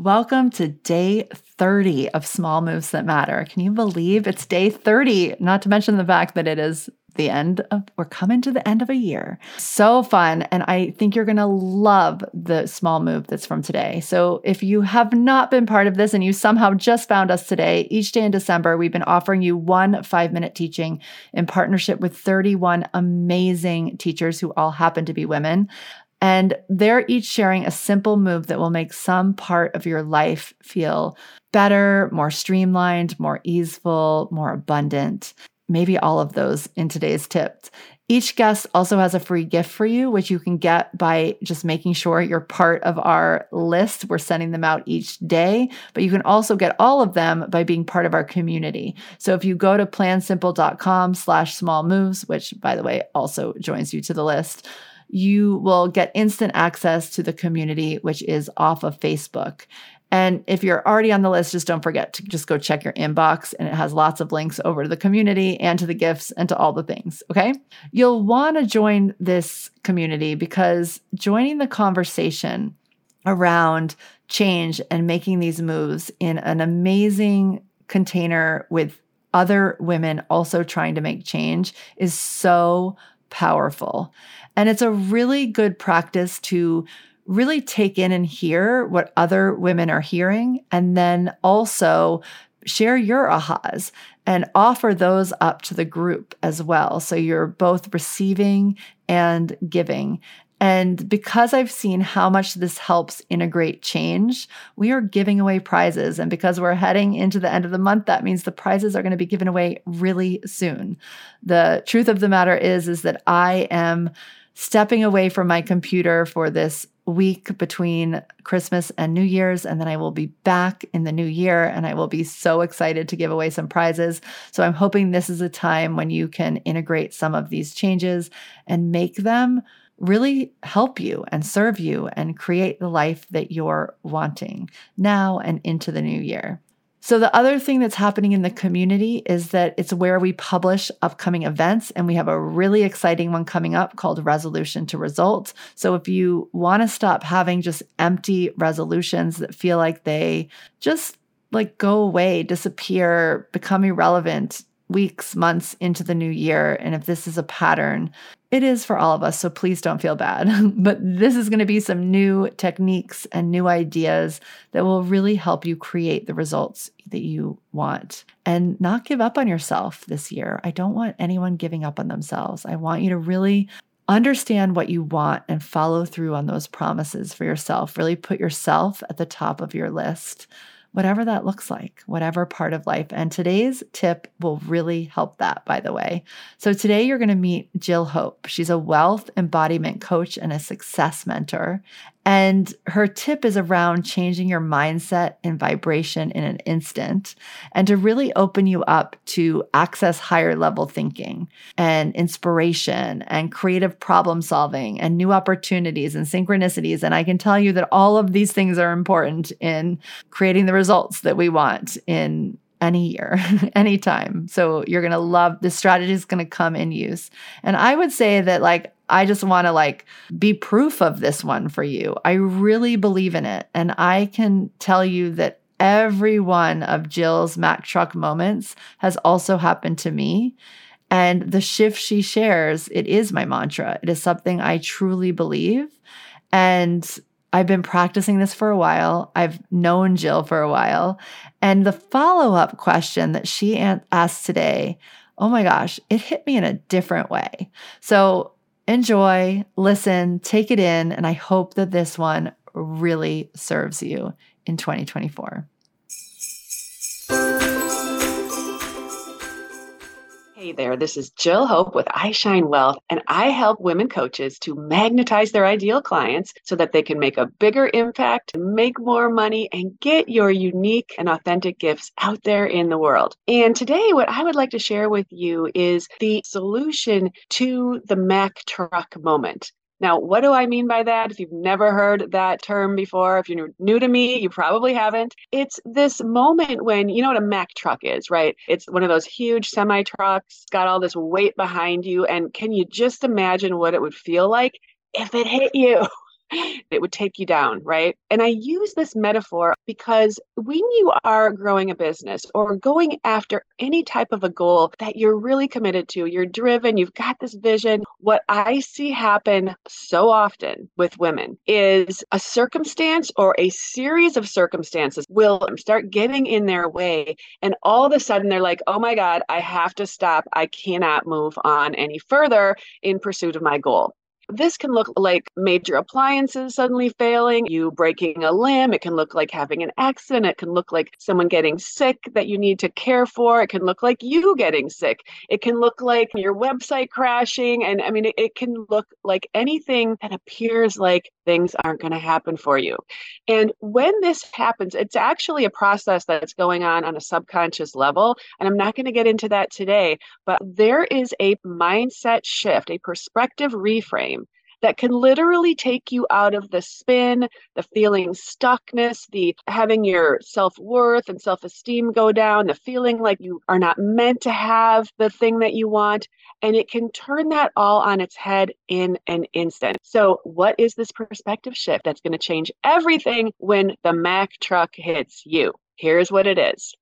Welcome to day 30 of Small Moves That Matter. Can you believe it's day 30? Not to mention the fact that it is the end of, we're coming to the end of a year. So fun. And I think you're going to love the small move that's from today. So if you have not been part of this and you somehow just found us today, each day in December, we've been offering you one five minute teaching in partnership with 31 amazing teachers who all happen to be women. And they're each sharing a simple move that will make some part of your life feel better, more streamlined, more easeful, more abundant. Maybe all of those in today's tips. Each guest also has a free gift for you, which you can get by just making sure you're part of our list. We're sending them out each day, but you can also get all of them by being part of our community. So if you go to plansimple.com slash small moves, which by the way also joins you to the list, you will get instant access to the community, which is off of Facebook. And if you're already on the list, just don't forget to just go check your inbox and it has lots of links over to the community and to the gifts and to all the things. Okay. You'll want to join this community because joining the conversation around change and making these moves in an amazing container with other women also trying to make change is so powerful. And it's a really good practice to really take in and hear what other women are hearing, and then also share your ahas and offer those up to the group as well. So you're both receiving and giving. And because I've seen how much this helps integrate change, we are giving away prizes. And because we're heading into the end of the month, that means the prizes are going to be given away really soon. The truth of the matter is, is that I am stepping away from my computer for this week between Christmas and New Year's, and then I will be back in the new year and I will be so excited to give away some prizes. So I'm hoping this is a time when you can integrate some of these changes and make them really help you and serve you and create the life that you're wanting now and into the new year. So, the other thing that's happening in the community is that it's where we publish upcoming events, and we have a really exciting one coming up called Resolution to Results. So, if you want to stop having just empty resolutions that feel like they just like go away, disappear, become irrelevant, weeks, months into the new year. And if this is a pattern, it is for all of us. So please don't feel bad. but this is going to be some new techniques and new ideas that will really help you create the results that you want and not give up on yourself this year. I don't want anyone giving up on themselves. I want you to really understand what you want and follow through on those promises for yourself. Really put yourself at the top of your list whatever that looks like, whatever part of life. And today's tip will really help that, by the way. So, today you're going to meet Jill Hope. She's a wealth embodiment coach and a success mentor. And her tip is around changing your mindset and vibration in an instant and to really open you up to access higher level thinking and inspiration and creative problem solving and new opportunities and synchronicities. And I can tell you that all of these things are important in creating the results that we want in any year, anytime. So you're going to love this strategy is going to come in use. And I would say that like I just want to like be proof of this one for you. I really believe in it and I can tell you that every one of Jill's Mack truck moments has also happened to me. And the shift she shares, it is my mantra. It is something I truly believe. And I've been practicing this for a while. I've known Jill for a while. And the follow up question that she asked today, oh my gosh, it hit me in a different way. So enjoy, listen, take it in. And I hope that this one really serves you in 2024. Hey there, this is Jill Hope with I Shine Wealth, and I help women coaches to magnetize their ideal clients so that they can make a bigger impact, make more money, and get your unique and authentic gifts out there in the world. And today, what I would like to share with you is the solution to the Mack truck moment. Now, what do I mean by that? If you've never heard that term before, if you're new to me, you probably haven't. It's this moment when you know what a Mack truck is, right? It's one of those huge semi trucks, got all this weight behind you. And can you just imagine what it would feel like if it hit you? it would take you down, right? And I use this metaphor because when you are growing a business or going after any type of a goal that you're really committed to, you're driven, you've got this vision, what I see happen so often with women is a circumstance or a series of circumstances will start getting in their way. And all of a sudden they're like, oh my God, I have to stop. I cannot move on any further in pursuit of my goal. This can look like major appliances suddenly failing, you breaking a limb. It can look like having an accident. It can look like someone getting sick that you need to care for. It can look like you getting sick. It can look like your website crashing. And I mean, it, it can look like anything that appears like things aren't going to happen for you. And when this happens, it's actually a process that's going on on a subconscious level. And I'm not going to get into that today, but there is a mindset shift, a perspective reframe that can literally take you out of the spin, the feeling stuckness, the having your self worth and self esteem go down, the feeling like you are not meant to have the thing that you want. And it can turn that all on its head in an instant. So, what is this perspective shift that's going to change everything when the Mack truck hits you? Here's what it is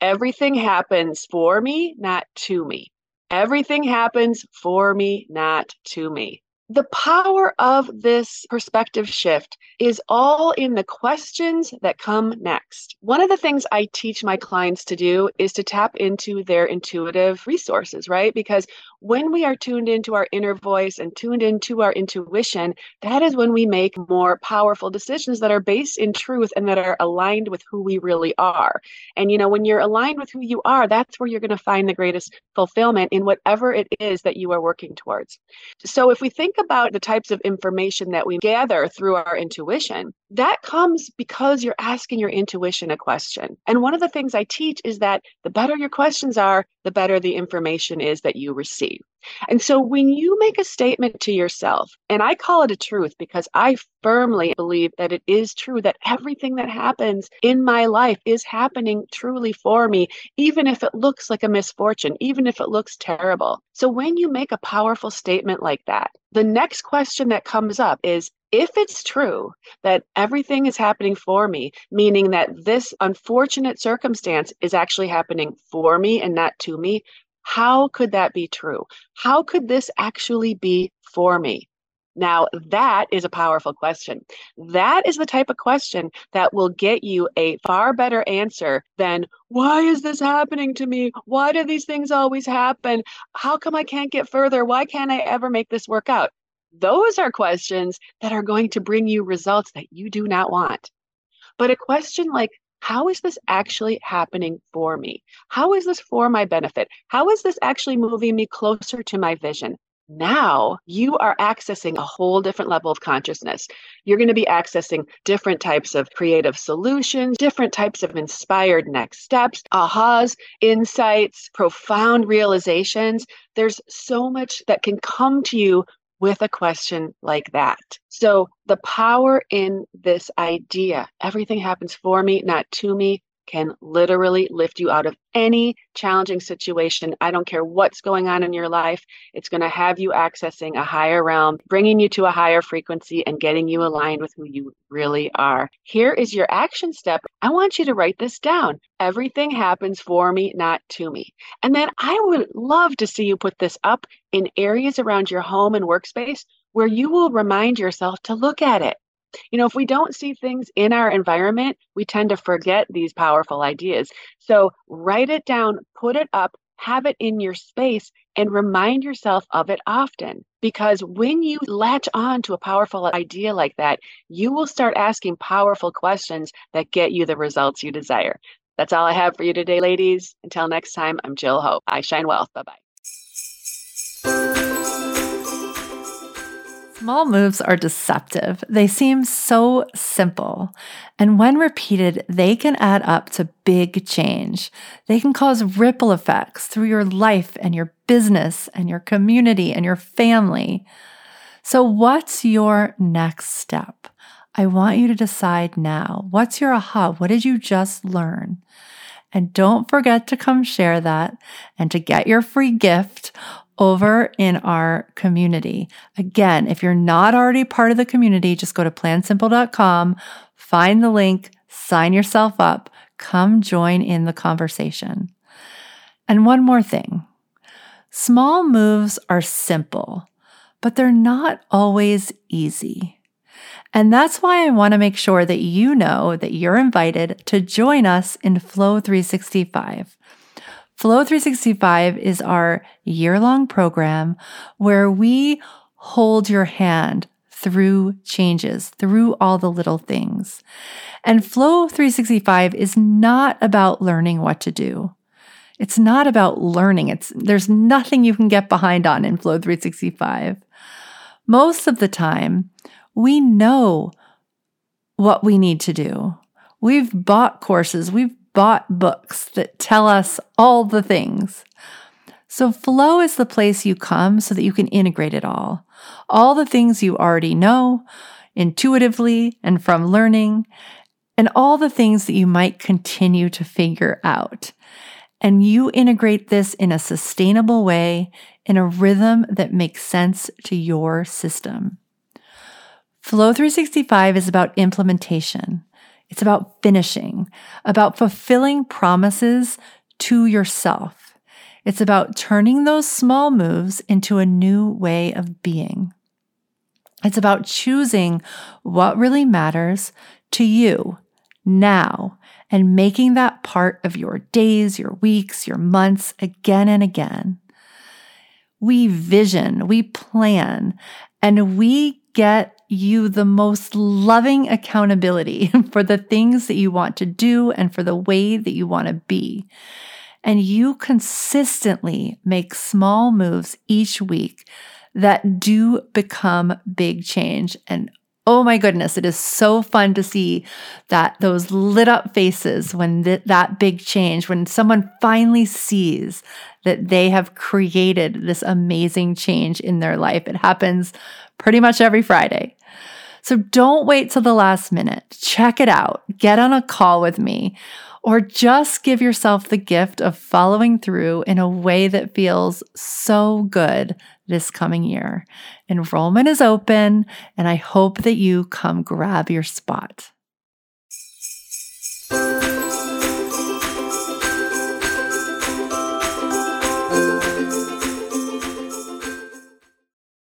everything happens for me, not to me. Everything happens for me, not to me. The power of this perspective shift is all in the questions that come next. One of the things I teach my clients to do is to tap into their intuitive resources, right? Because when we are tuned into our inner voice and tuned into our intuition, that is when we make more powerful decisions that are based in truth and that are aligned with who we really are. And, you know, when you're aligned with who you are, that's where you're going to find the greatest fulfillment in whatever it is that you are working towards. So if we think about the types of information that we gather through our intuition, that comes because you're asking your intuition a question. And one of the things I teach is that the better your questions are, the better the information is that you receive. And so when you make a statement to yourself, and I call it a truth because I firmly believe that it is true that everything that happens in my life is happening truly for me, even if it looks like a misfortune, even if it looks terrible. So when you make a powerful statement like that, the next question that comes up is if it's true that everything is happening for me, meaning that this unfortunate circumstance is actually happening for me and not to me, how could that be true? How could this actually be for me? Now, that is a powerful question. That is the type of question that will get you a far better answer than, why is this happening to me? Why do these things always happen? How come I can't get further? Why can't I ever make this work out? Those are questions that are going to bring you results that you do not want. But a question like, how is this actually happening for me? How is this for my benefit? How is this actually moving me closer to my vision? Now you are accessing a whole different level of consciousness. You're going to be accessing different types of creative solutions, different types of inspired next steps, ahas, insights, profound realizations. There's so much that can come to you with a question like that. So, the power in this idea everything happens for me, not to me can literally lift you out of any challenging situation. I don't care what's going on in your life, it's going to have you accessing a higher realm, bringing you to a higher frequency, and getting you aligned with who you really are. Here is your action step. I want you to write this down. Everything happens for me, not to me. And then I would love to see you put this up in areas around your home and workspace where you will remind yourself to look at it. You know, if we don't see things in our environment, we tend to forget these powerful ideas. So write it down, put it up, have it in your space, and remind yourself of it often. Because when you latch on to a powerful idea like that, you will start asking powerful questions that get you the results you desire. That's all I have for you today, ladies. Until next time, I'm Jill Hope. I shine wealth. Bye bye. Small moves are deceptive. They seem so simple. And when repeated, they can add up to big change. They can cause ripple effects through your life and your business and your community and your family. So, what's your next step? I want you to decide now. What's your aha? What did you just learn? And don't forget to come share that and to get your free gift over in our community. Again, if you're not already part of the community, just go to plansimple.com, find the link, sign yourself up, come join in the conversation. And one more thing small moves are simple, but they're not always easy. And that's why I want to make sure that you know that you're invited to join us in Flow 365. Flow 365 is our year long program where we hold your hand through changes, through all the little things. And Flow 365 is not about learning what to do. It's not about learning. It's there's nothing you can get behind on in Flow 365. Most of the time, we know what we need to do. We've bought courses, we've bought books that tell us all the things. So, flow is the place you come so that you can integrate it all. All the things you already know intuitively and from learning, and all the things that you might continue to figure out. And you integrate this in a sustainable way, in a rhythm that makes sense to your system. Flow 365 is about implementation. It's about finishing, about fulfilling promises to yourself. It's about turning those small moves into a new way of being. It's about choosing what really matters to you now and making that part of your days, your weeks, your months again and again. We vision, we plan, and we get you the most loving accountability for the things that you want to do and for the way that you want to be. And you consistently make small moves each week that do become big change. And oh my goodness, it is so fun to see that those lit up faces when th- that big change, when someone finally sees that they have created this amazing change in their life. It happens pretty much every Friday. So don't wait till the last minute. Check it out. Get on a call with me or just give yourself the gift of following through in a way that feels so good this coming year. Enrollment is open, and I hope that you come grab your spot.